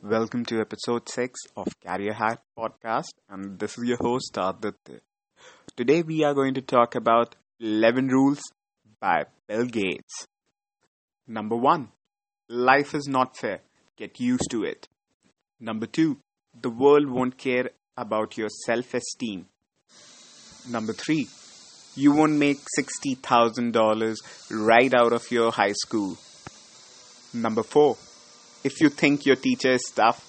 Welcome to episode 6 of Career Hack Podcast, and this is your host Aditya. Today we are going to talk about 11 rules by Bill Gates. Number 1 Life is not fair, get used to it. Number 2 The world won't care about your self esteem. Number 3 You won't make $60,000 right out of your high school. Number 4 if you think your teacher is tough,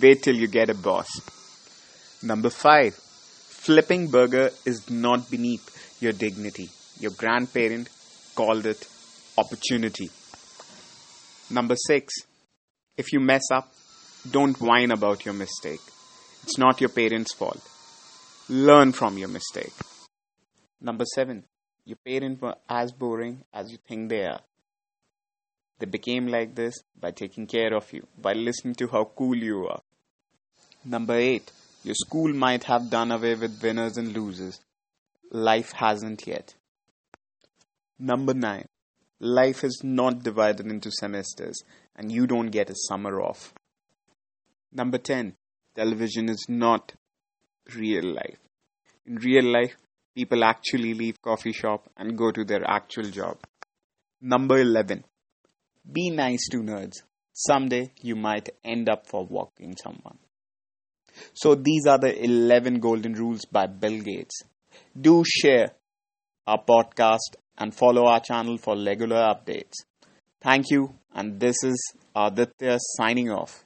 wait till you get a boss. Number five, flipping burger is not beneath your dignity. Your grandparent called it opportunity. Number six, if you mess up, don't whine about your mistake. It's not your parents' fault. Learn from your mistake. Number seven, your parents were as boring as you think they are. They became like this by taking care of you, by listening to how cool you are. Number 8. Your school might have done away with winners and losers. Life hasn't yet. Number 9. Life is not divided into semesters and you don't get a summer off. Number 10. Television is not real life. In real life, people actually leave coffee shop and go to their actual job. Number 11. Be nice to nerds. Someday you might end up for walking someone. So these are the 11 golden rules by Bill Gates. Do share our podcast and follow our channel for regular updates. Thank you, and this is Aditya signing off.